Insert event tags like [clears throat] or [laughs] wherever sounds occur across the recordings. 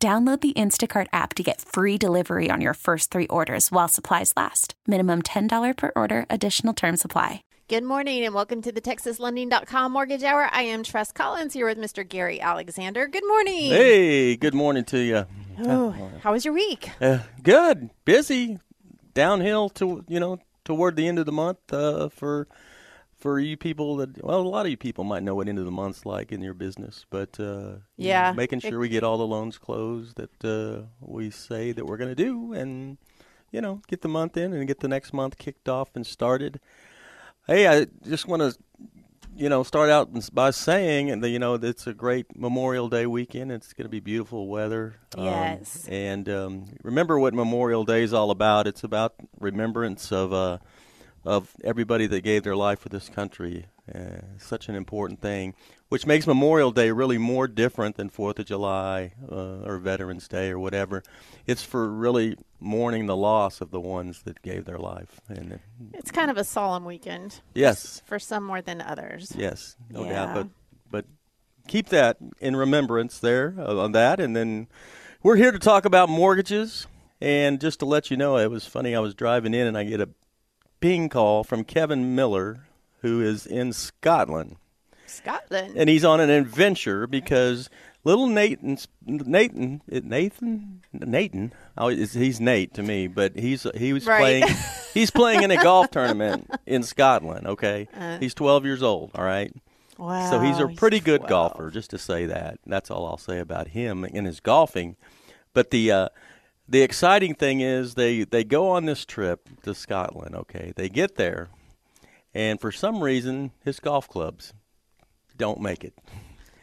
Download the Instacart app to get free delivery on your first three orders while supplies last. Minimum $10 per order, additional term supply. Good morning and welcome to the TexasLending.com Mortgage Hour. I am Tress Collins here with Mr. Gary Alexander. Good morning. Hey, good morning to you. Oh, how was your week? Uh, good, busy, downhill to you know toward the end of the month uh, for for you people that well a lot of you people might know what end of the month's like in your business but uh, Yeah. making sure we get all the loans closed that uh, we say that we're going to do and you know get the month in and get the next month kicked off and started hey i just want to you know start out by saying and you know it's a great memorial day weekend it's going to be beautiful weather Um, Yes. and um, remember what memorial day is all about it's about remembrance of uh, of everybody that gave their life for this country. Uh, such an important thing, which makes Memorial Day really more different than Fourth of July uh, or Veterans Day or whatever. It's for really mourning the loss of the ones that gave their life. And It's kind of a solemn weekend. yes, For some more than others. yes, no Yeah. doubt. But but keep that in remembrance there uh, on that, and then we're here to talk about mortgages. And just to let you know, it was funny. I was driving in and I get a ping call from Kevin Miller, who is in Scotland, Scotland. and he's on an adventure because little Nathan, Nathan, Nathan, Nathan. Oh, he's Nate to me, but he's he was Right. playing. [laughs] He's playing in a golf tournament in Scotland. Okay, he's 12 years old. All right. wow. So he's a pretty good 12. golfer, just to say that. That's all I'll say about him in his golfing. But the uh, the exciting thing is they they go on this trip to Scotland. Okay, they get there, and for some reason his golf clubs don't make it.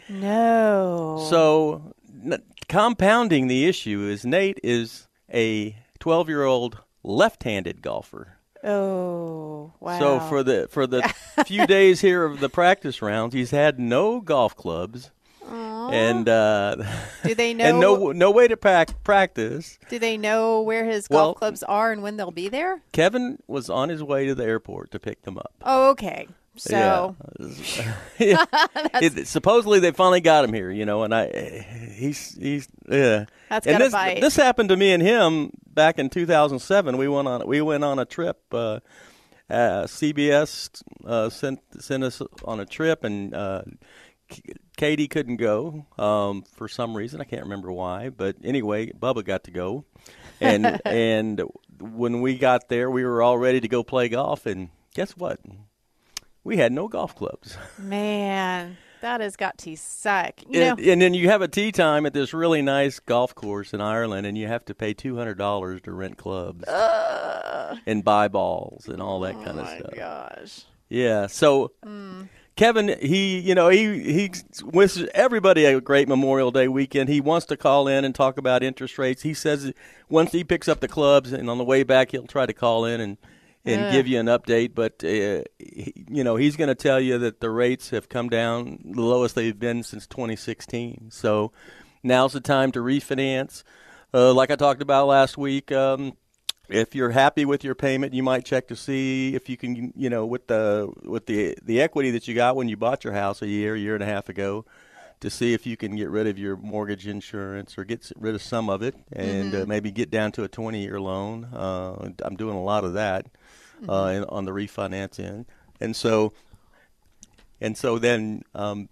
No. So n- compounding the issue is Nate is a 12 year old left-handed golfer. Oh, wow. So for the for the [laughs] few days here of the practice rounds, he's had no golf clubs, and uh, do they know [laughs] and no no way to prac- practice. do they know where his Well- golf clubs are and when they'll be there? Kevin was on his way to the airport to pick them up. Oh, okay. So yeah. [laughs] [laughs] It- supposedly they finally got him here, you know, and I he's he's yeah. That's and this bite. this happened to me and him back in 2007. We went on we went on a trip. Uh, uh, CBS uh, sent sent us on a trip, and uh, Katie couldn't go um, for some reason. I can't remember why, but anyway, Bubba got to go, and [laughs] and when we got there, we were all ready to go play golf, and guess what? We had no golf clubs. man, that has got to suck. You And, know, and then you have a tee time at this really nice golf course in Ireland, and you have to pay two hundred dollars to rent clubs and buy balls and all that kind of oh my stuff. gosh. Yeah. So Kevin, he, you know, he he wishes everybody a great Memorial Day weekend. He wants to call in and talk about interest rates. He says once he picks up the clubs and on the way back, he'll try to call in and and Ugh. give you an update. But uh, he, you know, he's going to tell you that the rates have come down the lowest they've been since 2016. So now's the time to refinance. Uh, like I talked about last week. Um, if you're happy with your payment, you might check to see if you can, you know, with the with the the equity that you got when you bought your house a year, year and a half ago, to see if you can get rid of your mortgage insurance or get rid of some of it, and uh, maybe get down to a 20 year loan. Uh, I'm doing a lot of that uh, in, on the refinance end, and so and so then. Um,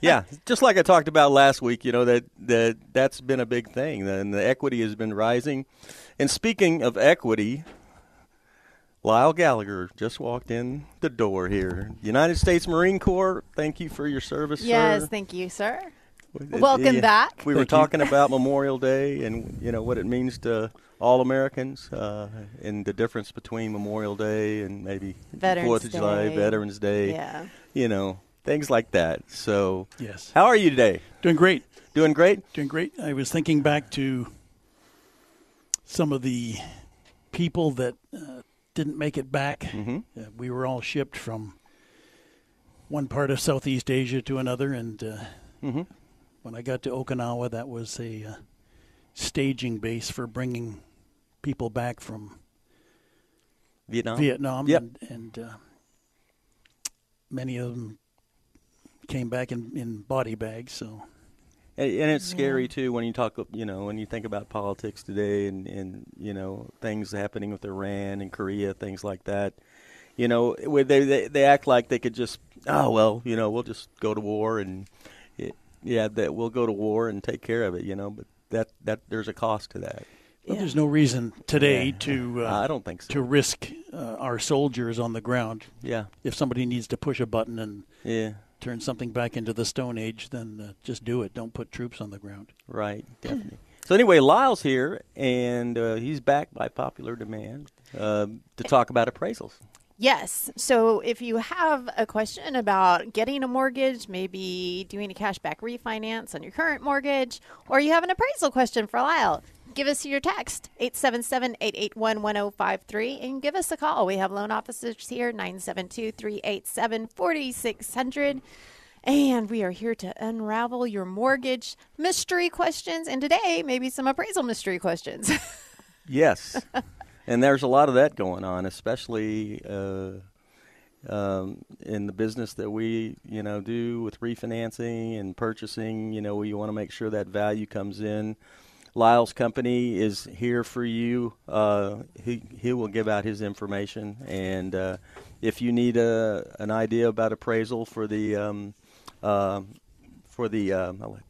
yeah, just like I talked about last week, you know that that that's been a big thing, and the equity has been rising. And speaking of equity, Lyle Gallagher just walked in the door here. United States Marine Corps, thank you for your service, Yes, sir. thank you, sir. Welcome yeah, back. We were Thank you. talking about Memorial Day and you know what it means to all Americans, uh, and the difference between Memorial Day and maybe Veterans Fourth of July, Veterans Day. Yeah. You know things like that. So, Yes. how are you today? Doing great. Doing great. Doing great. I was thinking back to some of the people that uh, didn't make it back. Mm-hmm. Uh, we were all shipped from one part of Southeast Asia to another, and uh, Mm-hmm. when I got to Okinawa, that was a uh, staging base for bringing people back from Vietnam. Vietnam, Yep. and, and uh, many of them came back in, in body bags. So And, and it's scary too when you talk, you know, when you think about politics today and, and you know things happening with Iran and Korea, things like that. You know, where they, they they act like they could just, oh well, you know, we'll just go to war and it, yeah, that we'll go to war and take care of it. You know, but that that there's a cost to that. well, there's no reason today Yeah. to uh, I don't think so. to risk uh, our soldiers on the ground. Yeah, If somebody needs to push a button and yeah, turn something back into the Stone Age, then uh, just do it. Don't put troops on the ground. right, definitely. [clears throat] So anyway, Lyle's here, and uh, he's back by popular demand uh, to talk about appraisals. Yes. So if you have a question about getting a mortgage, maybe doing a cashback refinance on your current mortgage, or you have an appraisal question for Lyle, give us your text 877-881-1053 and give us a call. We have loan officers here 972-387-4600. And we are here to unravel your mortgage mystery questions and today maybe some appraisal mystery questions. [laughs] Yes, and there's a lot of that going on, especially uh, um, in the business that we, you know, do with refinancing and purchasing. You know, we want to make sure that value comes in. Lyle's company is here for you. Uh, he he will give out his information, and uh, if you need a an idea about appraisal for the um, um for the um,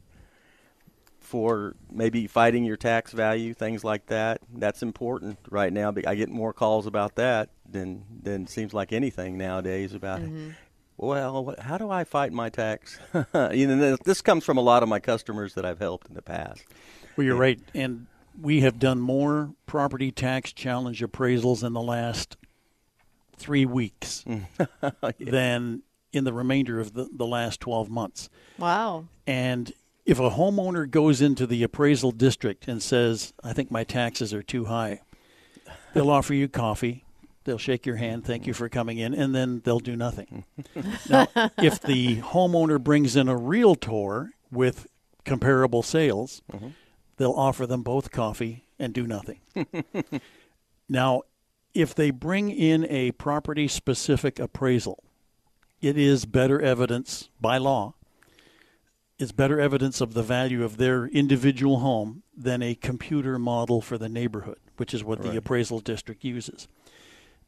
for maybe fighting your tax value, things like that. That's important right now. I get more calls about that than than seems like anything nowadays about. It. Well, how do I fight my tax? [laughs] you know, this comes from a lot of my customers that I've helped in the past. Well, you're right. And we have done more property tax challenge appraisals in the last three weeks mm. [laughs] than in the remainder of the, the last 12 months. wow. And if a homeowner goes into the appraisal district and says, I think my taxes are too high, they'll [laughs] offer you coffee. They'll shake your hand, thank you for coming in, and then they'll do nothing. [laughs] now, if the homeowner brings in a realtor with comparable sales, mm-hmm. They'll offer them both coffee and do nothing. [laughs] now, if they bring in a property specific appraisal, it is better evidence by law is better evidence of the value of their individual home than a computer model for the neighborhood, which is what the appraisal district uses.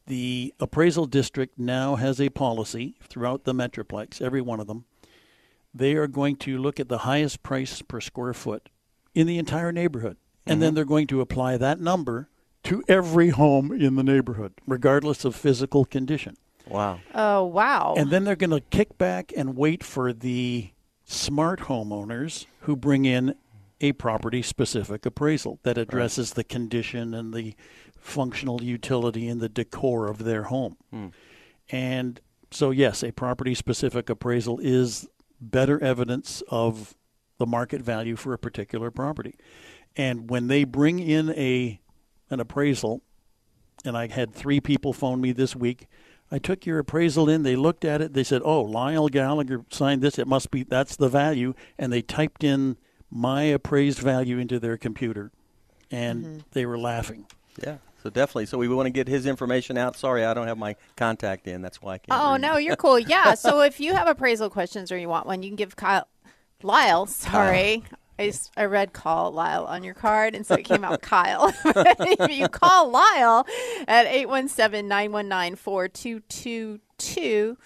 The appraisal district now has a policy throughout the Metroplex, every one of them. They are going to look at the highest price per square foot in the entire neighborhood, and then mm-hmm. they're going to apply that number to every home in the neighborhood, regardless of physical condition. Wow. Oh, wow. And then they're going to kick back and wait for the smart homeowners who bring in a property specific appraisal that addresses the condition and the functional utility and the decor of their home. Hmm. And so, yes, a property specific appraisal is better evidence of the market value for a particular property. And when they bring in a an appraisal, and I had three people phone me this week. I took your appraisal in. They looked at it. They said, "Oh, Lyle Gallagher signed this. It must be that's the value." And they typed in my appraised value into their computer, and mm-hmm. they were laughing. Yeah. So definitely. So we want to get his information out. Sorry, I don't have my contact in. That's why I can't. Oh read. no, you're cool. Yeah. So if you have appraisal questions or you want one, you can give Kyle, Lyle. Sorry, I I read call Lyle on your card, and so it came out [laughs] Kyle. [laughs] if you call Lyle at 817-919-4222,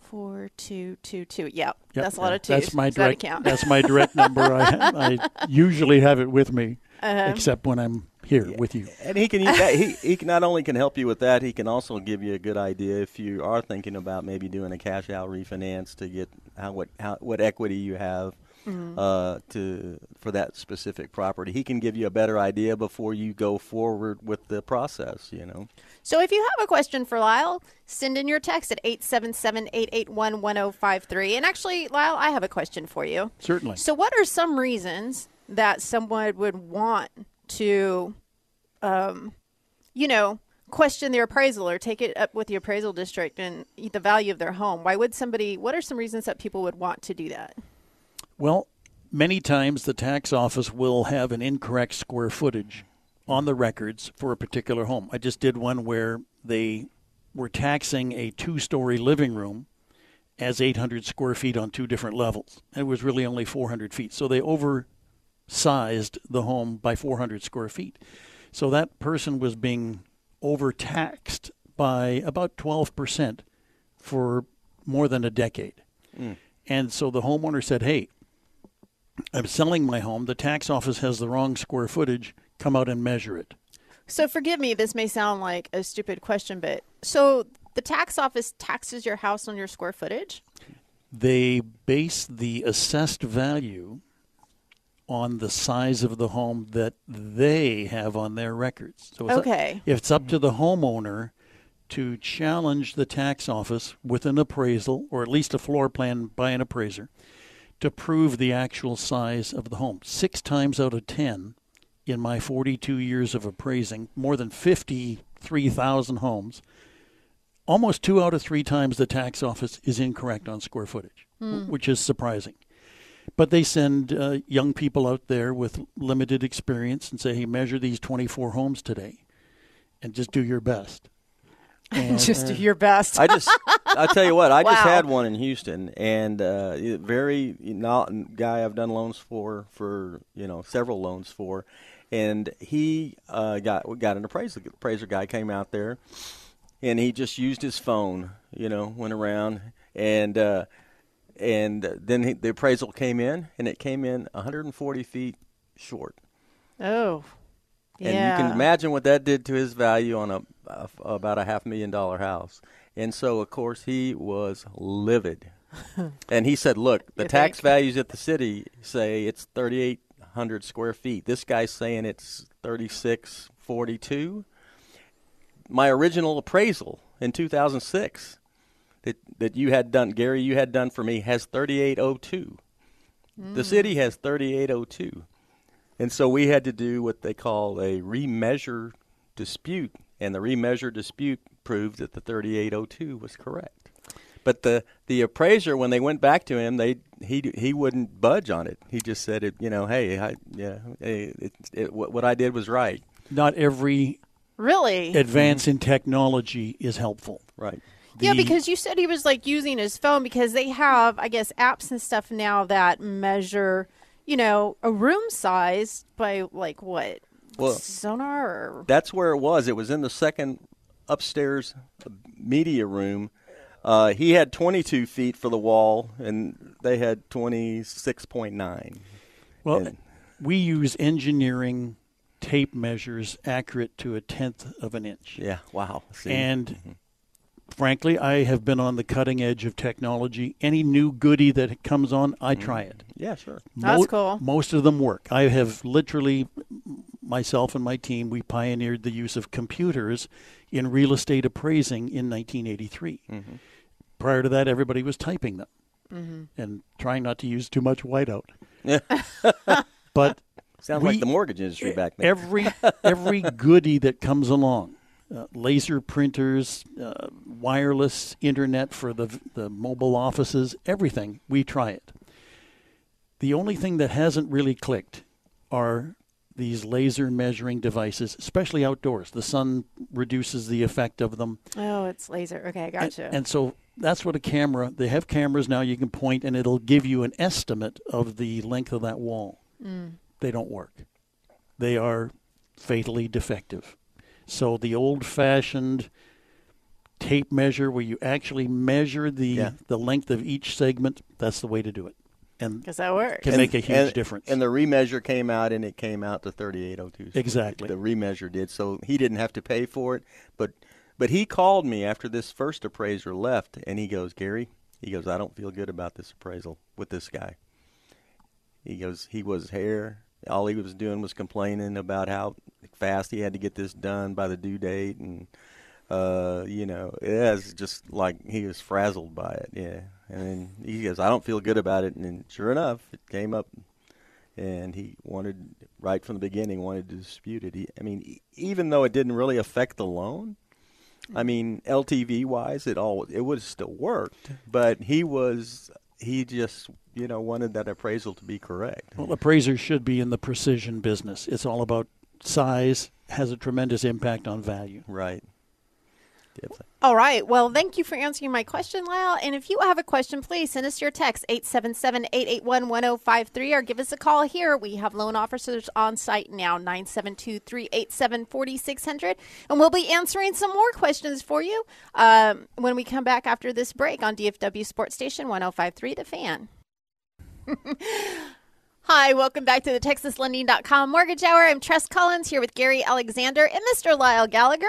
4222. Yep, Yep, that's a lot of twos. That's my direct. That's my direct number. I, I [laughs] usually have it with me, Uh-huh. except when I'm here with you. And he can use that. He, he not only can help you with that, he can also give you a good idea if you are thinking about maybe doing a cash out refinance to get how what how what equity you have uh, to for that specific property. He can give you a better idea before you go forward with the process. You know. So if you have a question for Lyle, send in your text at 877-881-1053. And actually, Lyle, I have a question for you. Certainly. So what are some reasons that someone would want to um, you know, question their appraisal or take it up with the appraisal district and the value of their home? Why would somebody what are some reasons that people would want to do that? Well, many times the tax office will have an incorrect square footage on the records for a particular home. I just did one where they were taxing a two story living room as 800 square feet on two different levels. It was really only 400 feet. So they oversized the home by 400 square feet. So that person was being overtaxed by about 12% for more than a decade. Mm. And so the homeowner said, hey, I'm selling my home. The tax office has the wrong square footage. Come out and measure it. So forgive me, this may sound like a stupid question, but so the tax office taxes your house on your square footage? They base the assessed value on the size of the home that they have on their records. So it's okay. Up, if it's up to the homeowner to challenge the tax office with an appraisal or at least a floor plan by an appraiser to prove the actual size of the home. 6 times out of 10 in my 42 years of appraising more than 53,000 homes, almost 2 out of 3 times the tax office is incorrect on square footage, mm. which is surprising. But they send uh, young people out there with limited experience and say, hey, measure these 24 homes today and just do your best. [laughs] And, just do your best. I just, I tell you what, I [laughs] wow. just had one in Houston, and uh, very not guy I've done loans for for you know several loans for, and he uh, got got an appraiser appraiser guy came out there, and he just used his phone, you know, went around and uh, and then he, the appraisal came in, and it came in 140 feet short. Oh, yeah. And you can imagine what that did to his value on a, a about a half million dollar house. And so, of course, he was livid. [laughs] and he said, "Look, the tax think? values at the city say it's 3,800 square feet. This guy's saying it's 3,642. My original appraisal in 2006." That that you had done, Gary, you had done for me has 3802. Mm. The city has 3802. And so we had to do what they call a remeasure dispute, and the remeasure dispute proved that the 3802 was correct. But the the appraiser, when they went back to him, they he he wouldn't budge on it. He just said, it, you know, hey, I, yeah, hey, it, it, what, what I did was right. Not every really advance in technology is helpful. Right. The, yeah, because you said he was like using his phone because they have, I guess, apps and stuff now that measure, you know, a room size by like what? Well, sonar or That's where it was. It was in the second upstairs media room. Uh, he had 22 feet for the wall, and they had 26.9. Well, and, we use engineering tape measures accurate to a tenth of an inch. Yeah, wow. See? And mm-hmm frankly, I have been on the cutting edge of technology. Any new goodie that comes on, I mm-hmm. try it. Yeah, sure. Mo- That's cool. Most of them work. I have literally, myself and my team, we pioneered the use of computers in real estate appraising in 1983. Mm-hmm. Prior to that, everybody was typing them mm-hmm. and trying not to use too much whiteout. Yeah. [laughs] but sounds we, like the mortgage industry back then. Every every goodie that comes along uh, laser printers, uh, wireless internet for the, the mobile offices, everything. We try it. The only thing that hasn't really clicked are these laser measuring devices, especially outdoors. The sun reduces the effect of them. Oh, it's laser. Okay, gotcha. And, and so that's what a camera, they have cameras now you can point and it'll give you an estimate of the length of that wall. Mm. They don't work. They are fatally defective. So the old-fashioned tape measure, where you actually measure the yeah. the length of each segment, that's the way to do it. And does that work? Can and, make a huge and, difference. And the remeasure came out, and it came out to 3802. exactly. The remeasure did, so he didn't have to pay for it. But but he called me after this first appraiser left, and he goes, Gary, he goes, I don't feel good about this appraisal with this guy. He goes, he was here. All he was doing was complaining about how fast he had to get this done by the due date, and uh, you know, it was just like he was frazzled by it. Yeah, and then he goes, I don't feel good about it, and then sure enough, it came up, and he wanted right from the beginning wanted to dispute it. He, I mean, even though it didn't really affect the loan, I mean, LTV wise, it all it would have still worked, but he was he just you know wanted that appraisal to be correct. Well, appraisers should be in the precision business. It's all about size, has a tremendous impact on value. Right. All right. Well, thank you for answering my question, Lyle. And if you have a question, please send us your text 877-881-1053 or give us a call here. We have loan officers on site now 972-387-4600 and we'll be answering some more questions for you um, when we come back after this break on DFW Sports Station 1053 The Fan. [laughs] Hi, welcome back to the TexasLending.com Mortgage Hour. I'm Tress Collins here with Gary Alexander and Mr. Lyle Gallagher,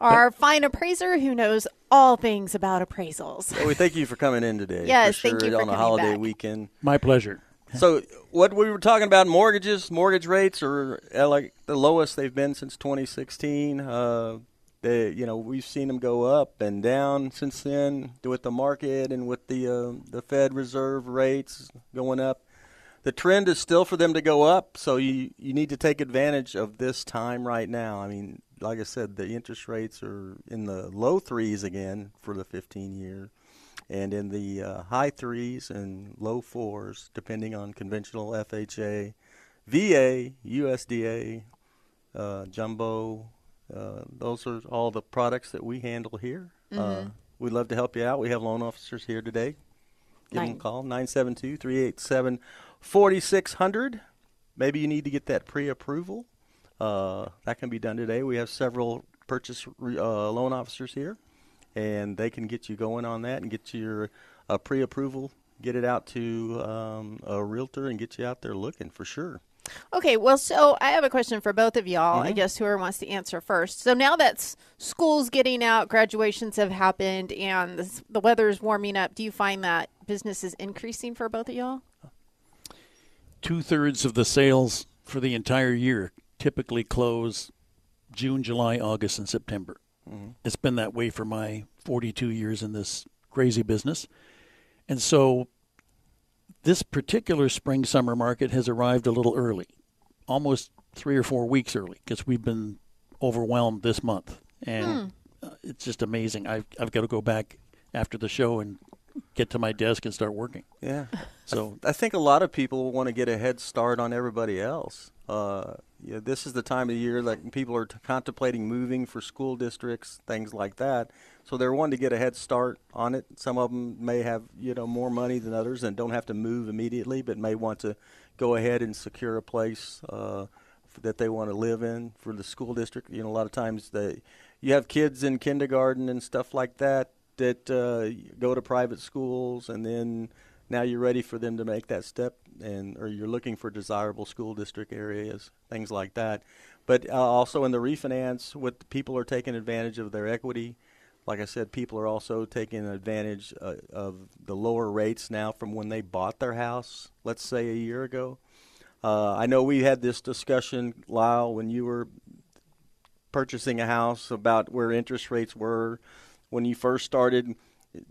our fine appraiser who knows all things about appraisals. Well, we thank you for coming in today. [laughs] Yes, for thank you for on a holiday back. weekend. My pleasure. [laughs] So, what we were talking about mortgages, mortgage rates are uh, like the lowest they've been since 2016. Uh, they, you know, we've seen them go up and down since then with the market and with the uh, the Fed Reserve rates going up. The trend is still for them to go up, so you you need to take advantage of this time right now. I mean, like I said, the interest rates are in the low threes again for the 15 year and in the uh, high threes and low fours, depending on conventional FHA, VA, USDA, uh, jumbo. Uh, those are all the products that we handle here. Uh, we'd love to help you out. We have loan officers here today. Give them a call, 972 387 4600. Maybe you need to get that pre approval. Uh, that can be done today. We have several purchase re- uh, loan officers here and they can get you going on that and get your uh, pre-approval, get it out to um, a realtor, and get you out there looking for sure. Okay, well, so I have a question for both of y'all. I guess whoever wants to answer first. So now that school's getting out, graduations have happened, and the, s- the weather is warming up, do you find that business is increasing for both of y'all? Two thirds of the sales for the entire year typically close June, July, August, and September. It's been that way for my 42 years in this crazy business. And so this particular spring summer market has arrived a little early, almost three or four weeks early, because we've been overwhelmed this month. And uh, it's just amazing. I've, I've got to go back after the show and get to my desk and start working. Yeah. [laughs] So I think a lot of people want to get a head start on everybody else. Uh, yeah, this is the time of year that people are t- contemplating moving for school districts, things like that. So they're wanting to get a head start on it. Some of them may have you know more money than others and don't have to move immediately, but may want to go ahead and secure a place uh, that they want to live in for the school district. You know, a lot of times they, you have kids in kindergarten and stuff like that that uh, go to private schools, and then now you're ready for them to make that step, and or you're looking for desirable school district areas, things like that. But uh, also in the refinance, what people are taking advantage of their equity. Like I said, people are also taking advantage uh, of the lower rates now from when they bought their house. Let's say a year ago. Uh, I know we had this discussion, Lyle, when you were purchasing a house about where interest rates were when you first started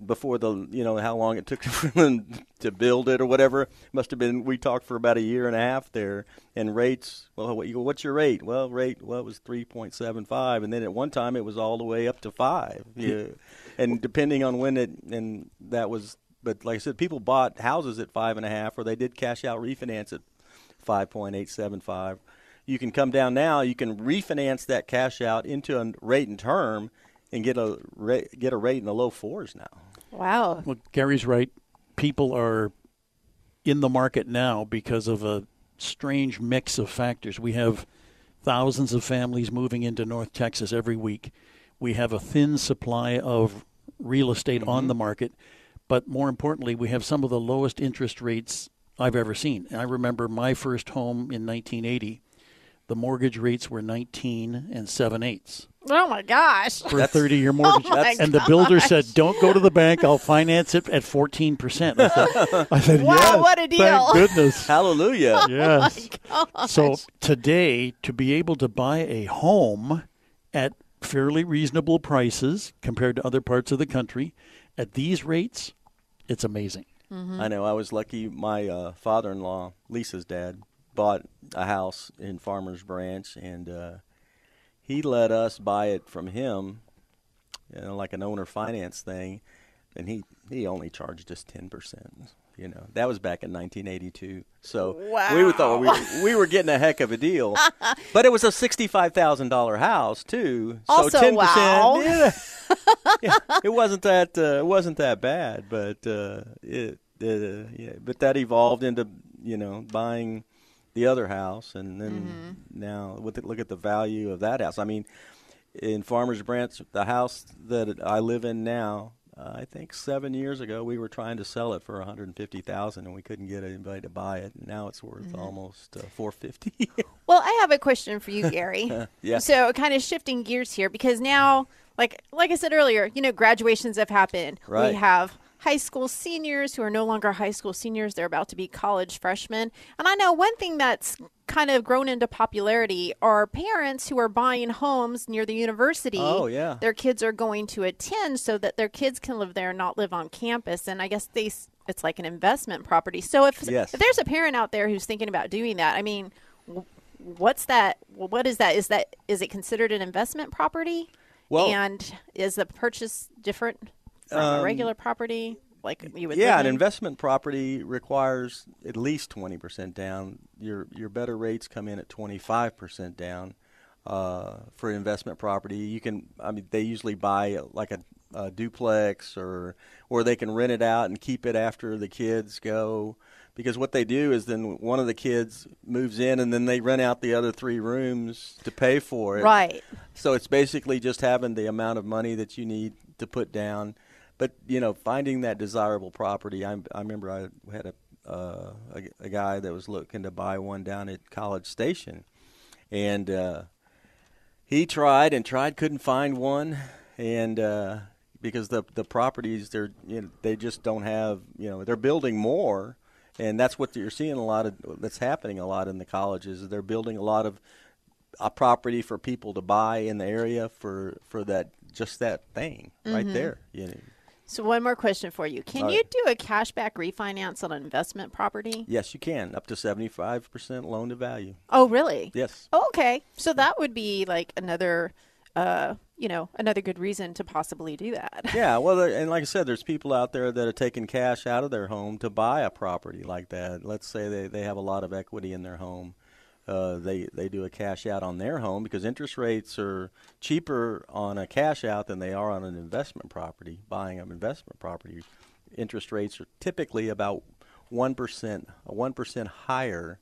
before the you know how long it took [laughs] to build it or whatever. Must have been we talked for about a year and a half there. And rates well what you what's your rate? Well rate well it was 3.75 and then at one time it was all the way up to 5 yeah. and depending on when it and that was but like I said people bought houses at five and a half or they did cash out refinance at 5.875 you can come down now. You can refinance that cash out into a rate and term, and get a rate, get a rate in the low fours now. Wow. Well, Gary's right. People are in the market now because of a strange mix of factors. We have thousands of families moving into North Texas every week. We have a thin supply of real estate on the mm-hmm. market, but more importantly, we have some of the lowest interest rates I've ever seen. I remember my first home in 1980. The mortgage rates were 19 and 7 eighths. Oh my gosh. for a 30 year [laughs] mortgage. Oh my and the builder said, Don't go to the bank. I'll finance it at 14%. I said, [laughs] I said Wow, yes, what a deal." Thank goodness. [laughs] Hallelujah. yes. So today, to be able to buy a home at fairly reasonable prices compared to other parts of the country at these rates, it's amazing. I know. I was lucky. My uh, father-in-law, Lisa's dad, bought a house in Farmers Branch, and uh, he let us buy it from him, you know, like an owner finance thing, and he he only charged us ten percent. You know, that was back in 1982. So we thought we were, we were getting a heck of a deal, [laughs] but it was a sixty-five thousand dollar house too. So Also, 10%, wow. Yeah, yeah, [laughs] [laughs] it wasn't that uh, it wasn't that bad, but uh, it, uh, yeah, but that evolved into you know buying the other house, and then Mm-hmm. now with it, look at the value of that house. I mean, in Farmers Branch, the house that I live in now, uh, I think seven years ago we were trying to sell it for one hundred and fifty thousand, and we couldn't get anybody to buy it. Now it's worth Mm-hmm. almost uh, four fifty. [laughs] Well, I have a question for you, Gary. [laughs] Yeah. So, kind of shifting gears here because now, like like I said earlier, you know, graduations have happened. Right. We have high school seniors who are no longer high school seniors; they're about to be college freshmen. And I know one thing that's kind of grown into popularity are parents who are buying homes near the university. Oh, yeah. Their kids are going to attend so that their kids can live there and not live on campus. And I guess they it's like an investment property. So if Yes. if there's a parent out there who's thinking about doing that, I mean, what's that what is that is that is it considered an investment property Well- and is the purchase different from a regular property like you would Um, Yeah, an in? investment property requires at least twenty percent down. Your your better rates come in at twenty five percent down uh, for investment property. You can, I mean, they usually buy uh, like a, a duplex or or they can rent it out and keep it after the kids go. Because what they do is then one of the kids moves in and then they rent out the other three rooms to pay for it. right So it's basically just having the amount of money that you need to put down. But you know, finding that desirable property. I, I remember I had a, uh, a a guy that was looking to buy one down at College Station, and uh, he tried and tried, couldn't find one, and uh, because the the properties they're you know, they just don't have you know they're building more, and that's what you're seeing a lot of that's happening a lot in the colleges. They're building a lot of a property for people to buy in the area for for that just that thing right there. You know. So one more question for you can All you right. do a cashback refinance on an investment property Yes, you can up to seventy five percent loan to value. oh really Yes. oh, okay so that would be like another uh you know another good reason to possibly do that [laughs] Yeah, well, and like I said, there's people out there that are taking cash out of their home to buy a property like that. Let's say they, they have a lot of equity in their home. Uh, they they do a cash out on their home because interest rates are cheaper on a cash out than they are on an investment property. Buying an investment property, interest rates are typically about one percent, one percent higher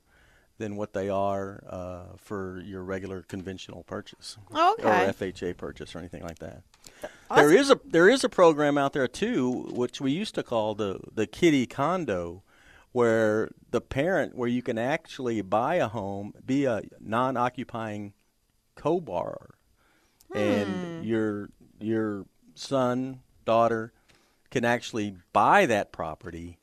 than what they are uh, for your regular conventional purchase Okay. or FHA purchase or anything like that. There is a there is a program out there too, which we used to call the the kitty condo, where the parent where you can actually buy a home, be a non-occupying co-borrower, and your your son daughter can actually buy that property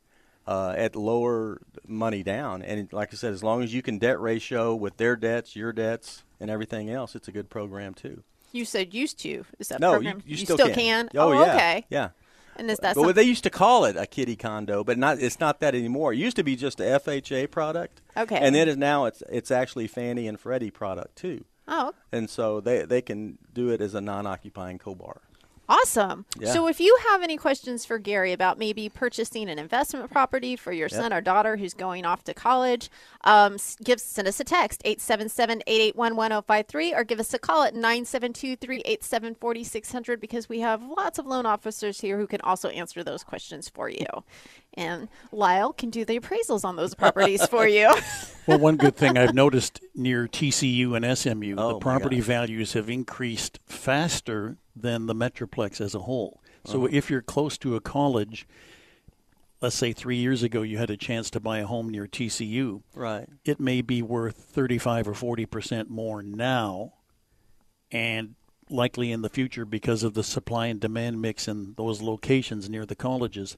uh, at lower money down. And like I said, as long as you can debt ratio with their debts, your debts, and everything else, it's a good program too. you said used to. Is that No, program? you, you, still, can, Oh, oh yeah, okay. Yeah. And is that But something they used to call it a kitty condo, but not. It's not that anymore. It used to be just a FHA product. Okay. And then it, now it's it's actually Fannie and Freddie product too. oh And so they they can do it as a non-occupying co-bar. Awesome. Yeah. So if you have any questions for Gary about maybe purchasing an investment property for your son or daughter who's going off to college, um, give send us a text 877-881-1053 or give us a call at 972-387-4600 because we have lots of loan officers here who can also answer those questions for you. And Lyle can do the appraisals on those properties for you. [laughs] Well, one good thing I've noticed near TCU and SMU, Oh, the property values have increased faster than the Metroplex as a whole. So Uh-huh. if you're close to a college, let's say three years ago you had a chance to buy a home near TCU, Right. it may be worth 35 or 40 percent more now. And likely in the future because of the supply and demand mix in those locations near the colleges,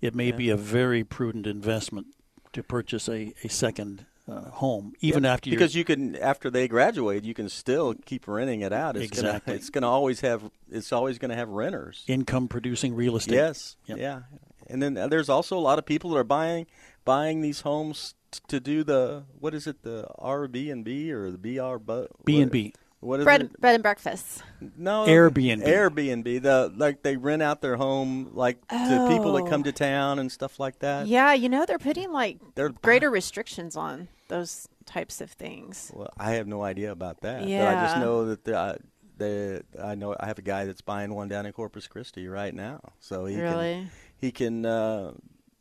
it may be a very prudent investment to purchase a, a second uh, home, even after you're- because you can after they graduate, you can still keep renting it out. It's Exactly. Gonna, it's going to always have. It's always going to have renters. income producing real estate. Yes. Yep. Yeah. And then uh, there's also a lot of people that are buying buying these homes to do the what is it the Airbnb or the BR B and B. What is Bread, it? bread and breakfast. No, Airbnb. Airbnb. The like they rent out their home like to people that come to town and stuff like that. Yeah, you know they're putting like They're greater restrictions on those types of things. Well, I have no idea about that. But I just know that the, uh, the I know I have a guy that's buying one down in Corpus Christi right now. So he Really? can he can uh,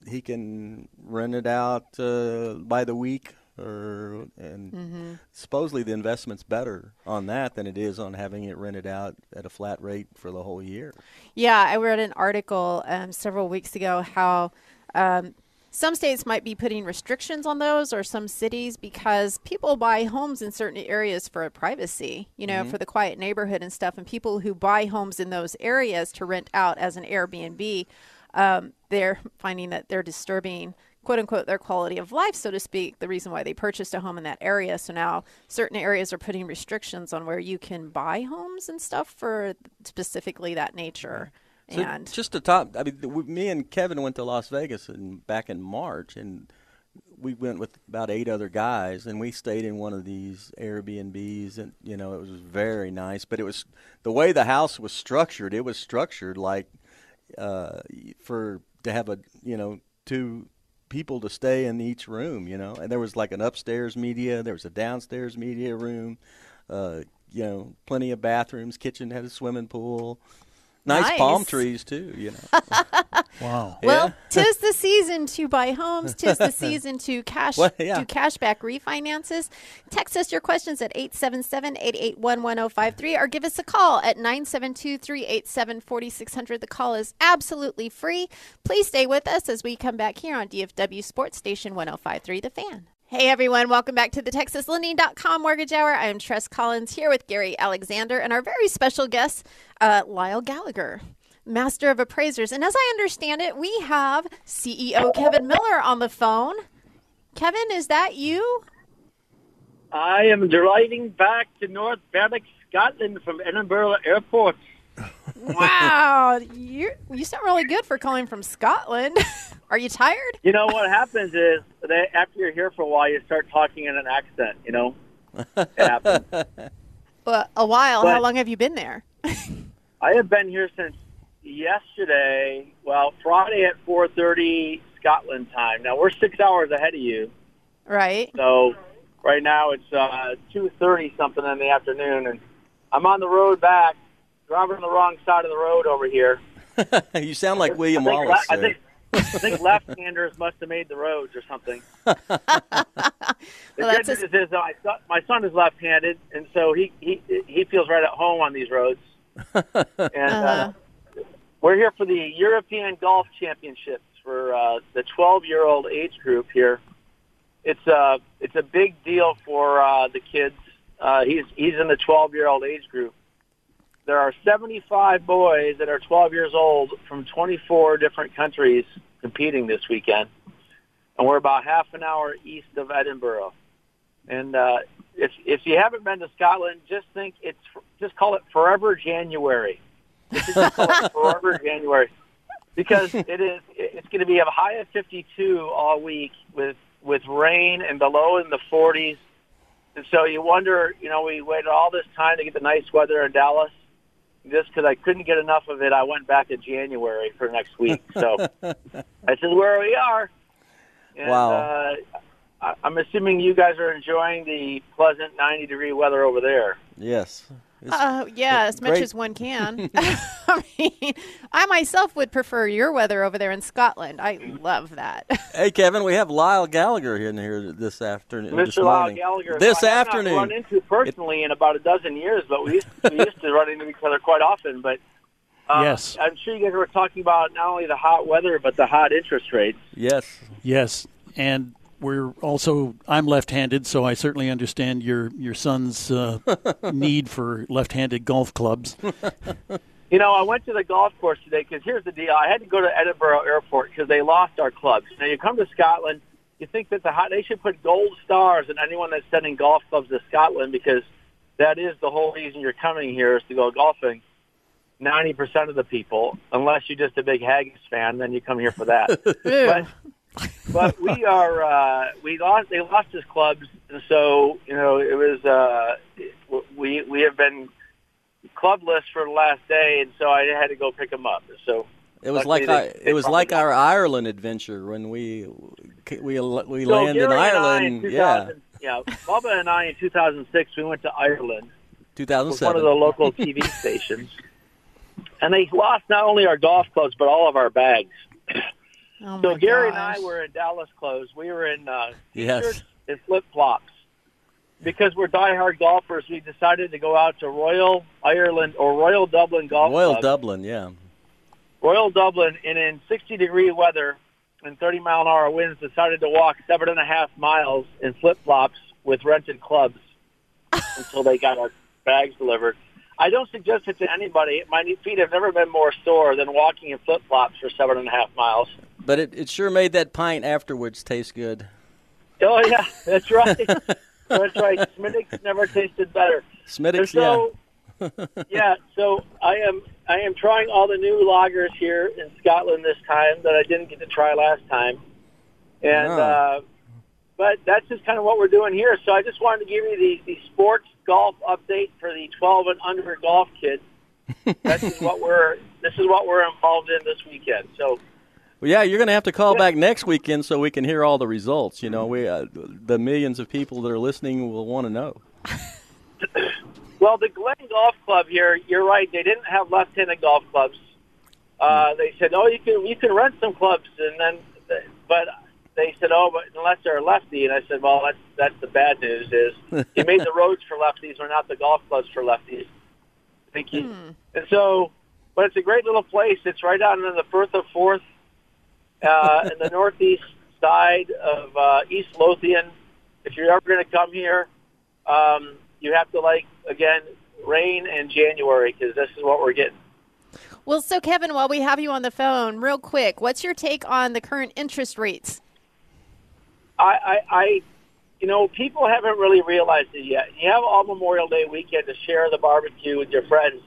he can rent it out uh, by the week or and Mm-hmm. supposedly the investment's better on that than it is on having it rented out at a flat rate for the whole year. Yeah, I read an article um, several weeks ago how um, some states might be putting restrictions on those or some cities because people buy homes in certain areas for privacy, you know, for the quiet neighborhood and stuff. And people who buy homes in those areas to rent out as an Airbnb, um, they're finding that they're disturbing quote unquote their quality of life, so to speak, the reason why they purchased a home in that area. So now certain areas are putting restrictions on where you can buy homes and stuff for specifically that nature. So And just to top, I mean, me and Kevin went to Las Vegas in, back in March, and we went with about eight other guys, and we stayed in one of these Airbnbs, and you know, it was very nice. But it was the way the house was structured. It was structured like uh, for to have a you know two people to stay in each room, you know, and there was like an upstairs media, there was a downstairs media room, uh, you know, plenty of bathrooms, kitchen had a swimming pool. Nice, palm trees too, you know. [laughs] Wow. well, tis [laughs] the season to buy homes. Tis the season to cash Well, yeah. do cashback refinances. Text us your questions at 877-881-1053 or give us a call at 972-387-4600. The call is absolutely free. Please stay with us as we come back here on DFW Sports Station 1053 The Fan. Hey everyone, welcome back to the TexasLending.com Mortgage Hour. I am Tress Collins here with Gary Alexander and our very special guest, uh, Lyle Gallagher. Master of Appraisers. And as I understand it, we have CEO Kevin Miller on the phone. Kevin, is that you? I am driving back to North Berwick, Scotland from Edinburgh Airport. Wow, you you sound really good for calling from Scotland. [laughs] Are you tired? You know what happens is that after you're here for a while, you start talking in an accent. You know, it happens. [laughs] Uh, a while. How long have you been there? I have been here since yesterday. Well, Friday at 4:30 Scotland time. Now we're six hours ahead of you, Right. so right now it's uh, 2:30 something in the afternoon, and I'm on the road back, driving on the wrong side of the road over here. [laughs] you sound like William I think, Wallace. I think, I think [laughs] left-handers must have made the roads or something. [laughs] the Well, that's good a- news is that my son, my son is left-handed, and so he, he he feels right at home on these roads. and Uh-huh. uh, we're here for the European Golf Championships for uh, the 12-year-old age group here. It's a it's a big deal for uh, the kids. Uh, he's he's in the 12-year-old age group. There are 75 boys that are 12 years old from 24 different countries competing this weekend, and we're about half an hour east of Edinburgh. And uh, if if you haven't been to Scotland, just think it's just call it Forever January. Just call it Forever [laughs] January because it is it's going to be a high of 52 all week with with rain and the low in the 40s. And so you wonder, you know, we waited all this time to get the nice weather in Dallas. Just because I couldn't get enough of it, I went back to January for next week. So [laughs] this is where we are. And, Wow. Uh, I- I'm assuming you guys are enjoying the pleasant 90 degree weather over there. yes. It's- Uh, yeah, as much great. as one can. [laughs] [laughs] I mean, I myself would prefer your weather over there in Scotland. I love that. [laughs] hey, Kevin, we have Lyle Gallagher in here this afternoon. this Mr. Lyle morning. Gallagher, This who I have afternoon. Not run into personally in about a dozen years, but we used, we used to run into each other quite often. But uh, Yes. I'm sure you guys were talking about not only the hot weather but the hot interest rates. Yes. Yes, and we're also I'm left-handed, so I certainly understand your your son's uh, [laughs] need for left-handed golf clubs. You know, I went to the golf course today because here's the deal. I had to go to Edinburgh Airport because they lost our clubs. Now, you come to Scotland, you think that the hot, they should put gold stars on anyone that's sending golf clubs to Scotland because that is the whole reason you're coming here is to go golfing. 90% of the people, unless you're just a big Haggis fan, then you come here for that. [laughs] but, but we are, uh, we lost, they lost his clubs. And so, you know, it was, uh, we, we have been clubless for the last day, and so I had to go pick them up. So It was like our, they- they it was like our Ireland adventure when we we we So landed in Ireland. in yeah, yeah. Bubba and I in 2006 we went to Ireland with one of the local TV [laughs] stations, and they lost not only our golf clubs but all of our bags. Oh So Gary gosh. and I were in Dallas clothes. We were in uh, Yes. t-shirts and flip flops. Because we're diehard golfers, we decided to go out to Royal Ireland or Royal Dublin Golf Royal Club. Dublin, yeah. Royal Dublin, and in 60 degree weather and 30 mile an hour winds, decided to walk seven and a half miles in flip flops with rented clubs [laughs] until they got our bags delivered. I don't suggest it to anybody. My feet have never been more sore than walking in flip flops for seven and a half miles. But it, it sure made that pint afterwards taste good. Oh yeah, that's right. [laughs] that's right. Smithwick's never tasted better. Smithwick's, yeah. so, [laughs] yeah. So I am I am trying all the new lagers here in Scotland this time that I didn't get to try last time, and Wow. uh, but that's just kind of what we're doing here. So I just wanted to give you the the sports golf update for the 12 and under golf kids. [laughs] This is what we're this is what we're involved in this weekend. So Well, yeah, you're going to have to call back next weekend so we can hear all the results. You know, we uh, the millions of people that are listening will want to know. [laughs] Well, the Glen Golf Club here, you're right. They didn't have left-handed golf clubs. Uh, they said, "Oh, you can you can rent some clubs," and then, but they said, "Oh, but unless they're a lefty," and I said, "Well, that's that's the bad news. Is [laughs] you made the roads for lefties, or not the golf clubs for lefties." Thank you. And so, but it's a great little place. It's right out in the Firth of Forth, uh, in the northeast side of uh, East Lothian. If you're ever going to come here, um, you have to like again rain in January because this is what we're getting. Well, so Kevin, while we have you on the phone, real quick, what's your take on the current interest rates? I, I, I, you know, people haven't really realized it yet. You have all Memorial Day weekend to share the barbecue with your friends.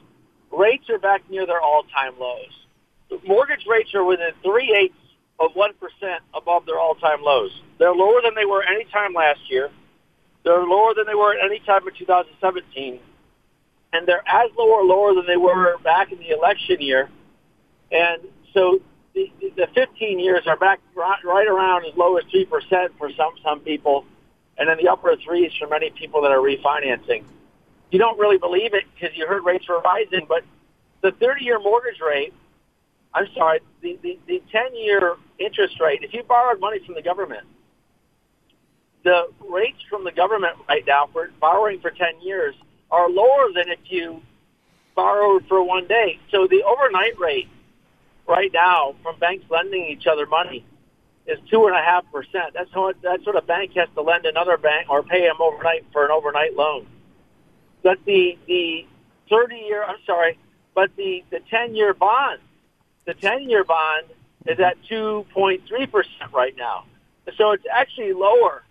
Rates are back near their all-time lows. Mortgage rates are within three eighths of one percent above their all-time lows. They're lower than they were any time last year. They're lower than they were at any time in 2017, and they're as low or lower than they were back in the election year. And so the, the 15 years are back right, right around as low as 3% for some, some people, and in the upper threes for many people that are refinancing. You don't really believe it because you heard rates were rising, but the 30-year mortgage rate, I'm sorry, the, the, the 10-year interest rate, if you borrowed money from the government, the rates from the government right now for borrowing for 10 years are lower than if you borrowed for one day. So the overnight rate right now from banks lending each other money is two and a half percent. That's how that's what a bank has to lend another bank or pay them overnight for an overnight loan. But the the thirty year I'm sorry, but the the ten year bond, the ten year bond is at two point three percent right now. So it's actually lower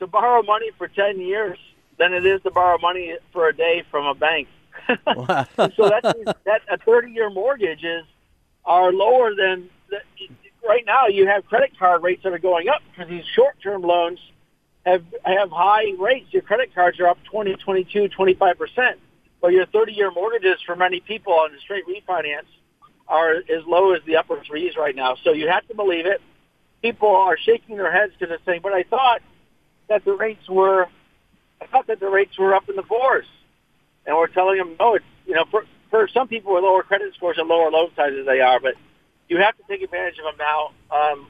to borrow money for ten years than it is to borrow money for a day from a bank. [laughs] Wow. so that's that a 30 year mortgage is are lower than the, right now you have credit card rates that are going up because these short term loans have have high rates your credit cards are up 20 22 25% but your 30 year mortgages for many people on the straight refinance are as low as the upper threes right now so you have to believe it people are shaking their heads because they're saying but I thought that the rates were I thought that the rates were up in the fours and we're telling them, no, it's you know, for for some people with lower credit scores and lower loan sizes, they are, but you have to take advantage of them now. Um,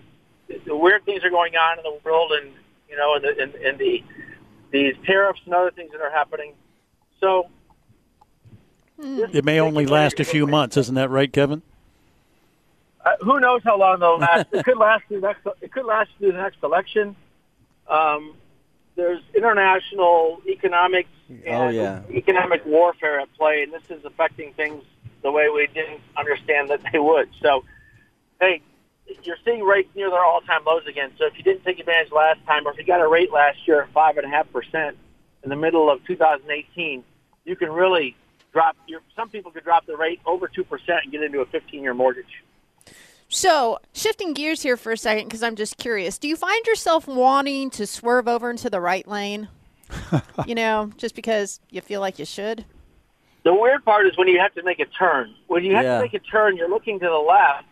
the, weird things are going on in the world, and you know, and the, and, and the these tariffs and other things that are happening. So just It may only last a few months, isn't that right, Kevin? Uh, who knows how long they'll last? it could last through next. It could last through the next election. um, there's international economics and Oh, yeah. economic warfare at play, and this is affecting things the way we didn't understand that they would. So, hey, you're seeing rates near their all-time lows again. So if you didn't take advantage last time, or if you got a rate last year at five and a half percent in the middle of 2018, you can really drop. Your, some people could drop the rate over two percent and get into a 15-year mortgage. So, shifting gears here for a second, because I'm just curious. Do you find yourself wanting to swerve over into the right lane? [laughs] you know, just because you feel like you should? The weird part is when you have to make a turn. When you have Yeah. to make a turn, you're looking to the left,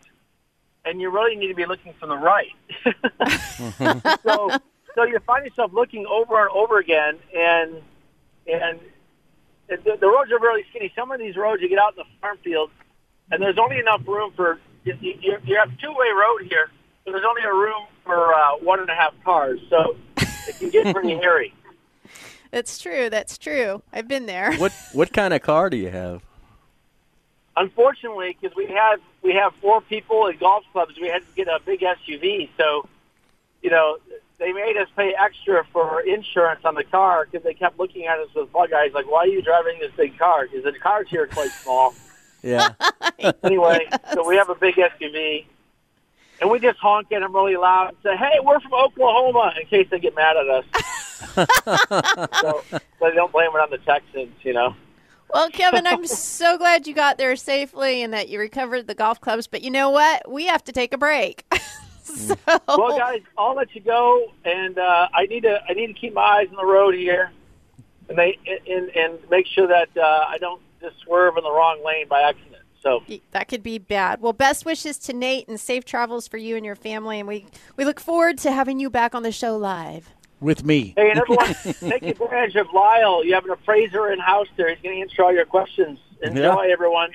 and you really need to be looking from the right. [laughs] [laughs] so, so you find yourself looking over and over again, and and the, the roads are really skinny. Some of these roads, you get out in the farm field, and there's only enough room for you, you, you have two way road here, but there's only a room for uh, one and a half cars, so it can get pretty [laughs] hairy. That's true. That's true. I've been there. [laughs] What what kind of car do you have? unfortunately, because we have we have four people at golf clubs, we had to get a big SUV. So, you know, they made us pay extra for insurance on the car because they kept looking at us with bug eyes, like, "Why are you driving this big car?" Because the cars here are quite small. [laughs] Yeah. [laughs] Anyway, so we have a big SUV. And we just honk at them really loud and say, "Hey, we're from Oklahoma," in case they get mad at us. so, [laughs] so they don't blame it on the Texans, you know. Well, Kevin, I'm so glad you got there safely and that you recovered the golf clubs. But you know what? We have to take a break. [laughs] so, Well, guys, I'll let you go, and uh, I need to I need to keep my eyes on the road here, and they and and make sure that uh, I don't just swerve in the wrong lane by accident. So, that could be bad. Well, best wishes to Nate and safe travels for you and your family. And we, we look forward to having you back on the show live. with me. hey, and everyone, take advantage of Lyle. You have an appraiser in house there. He's going to answer all your questions. Enjoy, everyone.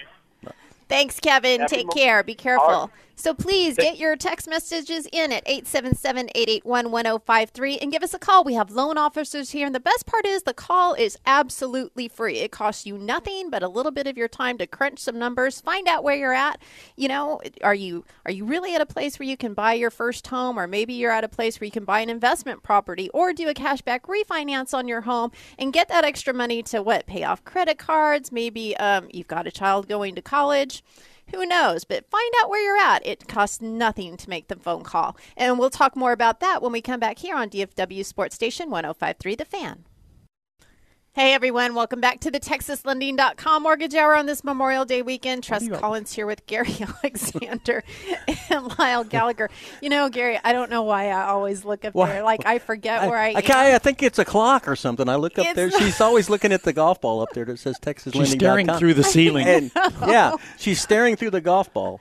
Thanks, Kevin. Happy Take Mo- care. Be careful. So please get your text messages in at 877-881-1053 and give us a call. We have loan officers here and the best part is the call is absolutely free. It costs you nothing but a little bit of your time to crunch some numbers, find out where you're at. You know, are you are you really at a place where you can buy your first home or maybe you're at a place where you can buy an investment property or do a cashback refinance on your home and get that extra money to what? Pay off credit cards, maybe um, you've got a child going to college. Who knows? But find out where you're at. It costs nothing to make the phone call. And we'll talk more about that when we come back here on DFW Sports Station 1053 The Fan. Hey everyone, welcome back to the TexasLending.com Mortgage Hour on this Memorial Day weekend. Trust Collins here with Gary [laughs] Alexander and Lyle Gallagher. You know, Gary, I don't know why I always look up Why- there. Like I forget where I, I, am. I think it's a clock or something. I look up It's there. not- She's always looking at the golf ball up there that says Texas She's staring through the ceiling. And yeah, she's staring through the golf ball.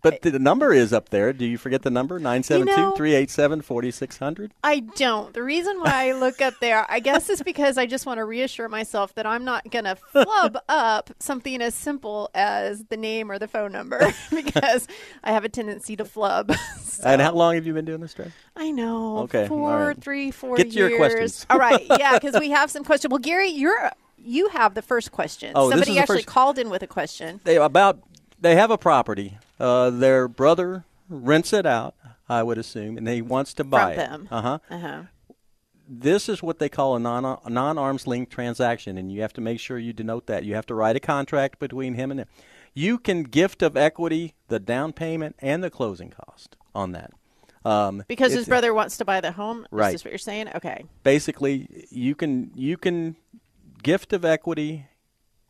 But the number is up there. Do you forget the number? 972 387 4600? I don't. The reason why I look up there, I guess, is because I just want to reassure myself that I'm not going to flub up something as simple as the name or the phone number [laughs] because I have a tendency to flub. [laughs] So, And how long have you been doing this, Trey? I know. Okay, Four, right. three, four Get to years. your questions. All right. [laughs] Yeah, because we have some questions. Well, Gary, you're you have the first question. Oh, Somebody actually first- called in with a question. They about they have a property. Uh, their brother rents it out, I would assume, and he wants to buy them. it. Uh-huh. Uh-huh. This is what they call a non non arms length transaction, and you have to make sure you denote that. You have to write a contract between him and him. You can gift of equity the down payment and the closing cost on that. Um, Because his brother wants to buy the home. Right. Is this what you're saying? Okay. basically you can you can gift of equity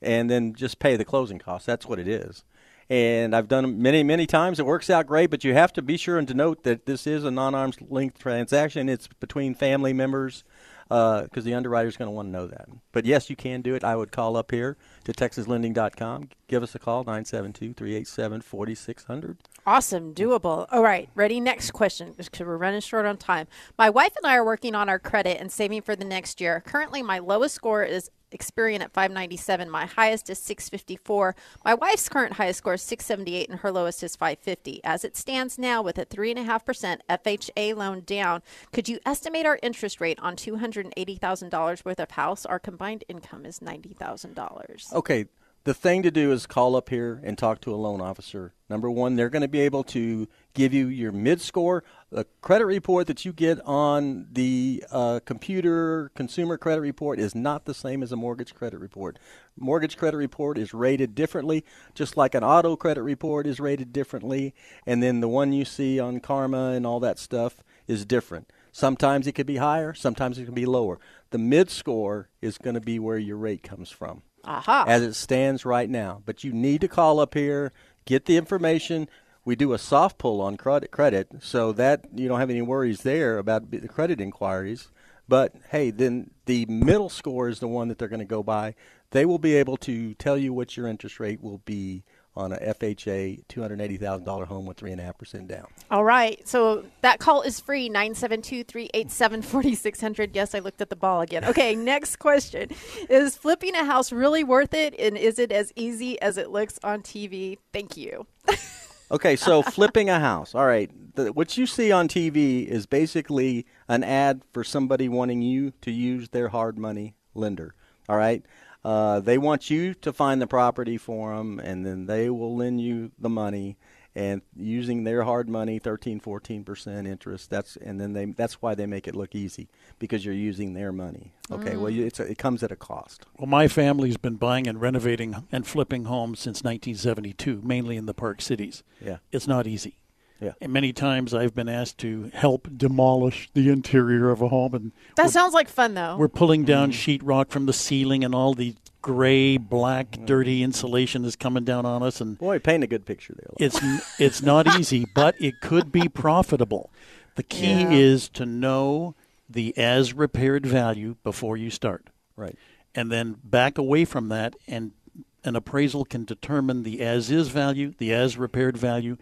and then just pay the closing costs. That's what it is. And I've done it many many times. It works out great, but you have to be sure and to note that this is a non-arm's length transaction. It's between family members uh, because the underwriter is going to want to know that. But yes, you can do it. I would call up here to texaslending.com. Give us a call 972-387-4600. Awesome, doable. All right, ready? Next question, because we're running short on time. My wife and I are working on our credit and saving for the next year. Currently, my lowest score is Experian at 597. My highest is 654. My wife's current highest score is 678, and her lowest is 550. As it stands now, with a 3.5% FHA loan down, could you estimate our interest rate on $280,000 worth of house? Our combined income is $90,000. Okay, the thing to do is call up here and talk to a loan officer. Number one, they're going to be able to give you your mid score. The credit report that you get on the uh, computer consumer credit report is not the same as a mortgage credit report. Mortgage credit report is rated differently, just like an auto credit report is rated differently. And then the one you see on Karma and all that stuff is different. Sometimes it could be higher, sometimes it can be lower. The mid score is going to be where your rate comes from Aha. as it stands right now. But you need to call up here, get the information. We do a soft pull on credit, credit, so that you don't have any worries there about the credit inquiries. But hey, then the middle score is the one that they're going to go by. They will be able to tell you what your interest rate will be on a FHA two hundred eighty thousand dollar home with three and a half percent down. All right. So that call is free 972 387 4600. Yes, I looked at the ball again. Okay, [laughs] next question. Is flipping a house really worth it? And is it as easy as it looks on TV? Thank you. [laughs] Okay, so flipping a house. All right. The, what you see on TV is basically an ad for somebody wanting you to use their hard money lender. All right. Uh, they want you to find the property for them, and then they will lend you the money. And using their hard money, 13, 14 percent interest. That's and then they that's why they make it look easy because you're using their money. Okay, well you, it's a, it comes at a cost. Well, my family's been buying and renovating and flipping homes since 1972, mainly in the park cities. Yeah. It's not easy. Yeah. And many times I've been asked to help demolish the interior of a home, and That sounds like fun, though. we're pulling down mm. sheetrock from the ceiling, and all the gray, black, mm. dirty insulation is coming down on us, and Boy, paint a good picture there. it's it's not [laughs] easy, but it could be profitable. The key Yeah. is to know the as repaired value before you start, right. and then back away from that, and an appraisal can determine the as is value, the as repaired value,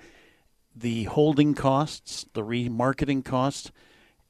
the holding costs, the remarketing costs,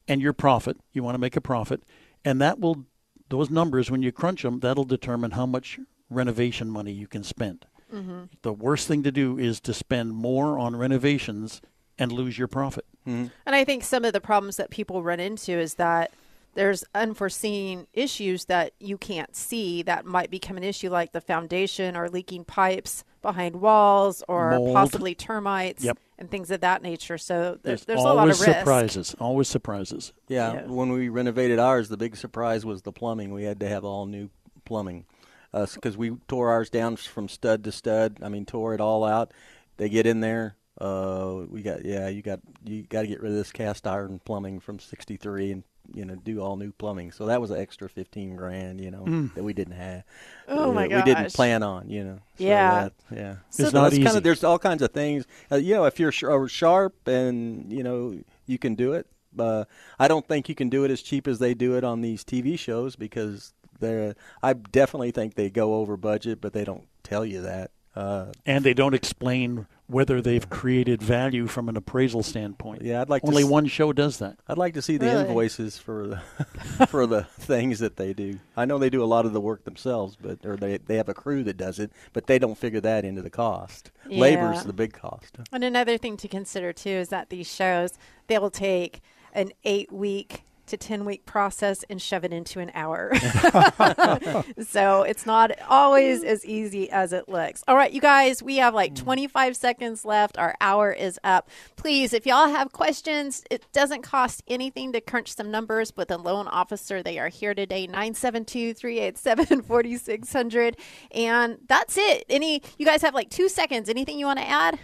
and your profit. You want to make a profit, and that will those numbers when you crunch them, that'll determine how much renovation money you can spend. Mm-hmm. The worst thing to do is to spend more on renovations and lose your profit. Mm-hmm. And I think some of the problems that people run into is that there's unforeseen issues that you can't see that might become an issue, like the foundation or leaking pipes behind walls or Mold. possibly termites Yep. and things of that nature. So there's, There's, there's a lot of risk. surprises. Always surprises. Yeah, Yeah. when we renovated ours, the big surprise was the plumbing. We had to have all new plumbing because we tore ours down from stud to stud. I mean, tore it all out. They get in there. Uh, we got yeah, you got you got to get rid of this cast iron plumbing from '63 and you know do all new plumbing. So that was an extra 15 grand, you know, that we didn't have. Oh uh, my We didn't plan on, you know. So Yeah. that- yeah. So It's So not that's Kind of, there's all kinds of things. Uh, you know, if you're sh- uh, sharp and you know you can do it. Uh, I don't think you can do it as cheap as they do it on these TV shows because they're. I definitely think they go over budget, but they don't tell you that. Uh, And they don't explain whether they've created value from an appraisal standpoint. yeah, I'd like Only to. s- one show does that. I'd like to see the Really? invoices for the [laughs] for the [laughs] things that they do. I know they do a lot of the work themselves, but or they they have a crew that does it, but they don't figure that into the cost. Labor's Yeah. the big cost. And another thing to consider too is that these shows they will take an eight week to ten week process and shove it into an hour. [laughs] [laughs] so it's not always as easy as it looks. All right, you guys, we have like hmm. 25 seconds left. Our hour is up. Please, if y'all have questions, it doesn't cost anything to crunch some numbers with a loan officer. They are here today, 972 387 4600. And that's it. Any, you guys have like two seconds. Anything you want to add?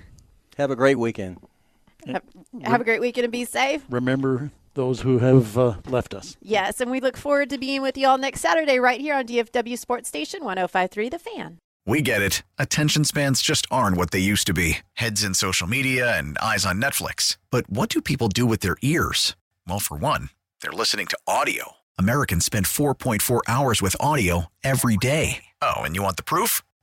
Have a great weekend. Have, have a great weekend and be safe. Remember those who have uh, left us. Yes, and we look forward to being with you all next Saturday right here on DFW Sports Station 1053 The Fan. We get it. Attention spans just aren't what they used to be heads in social media and eyes on Netflix. But what do people do with their ears? Well, for one, they're listening to audio. Americans spend 4.4 hours with audio every day. Oh, and you want the proof?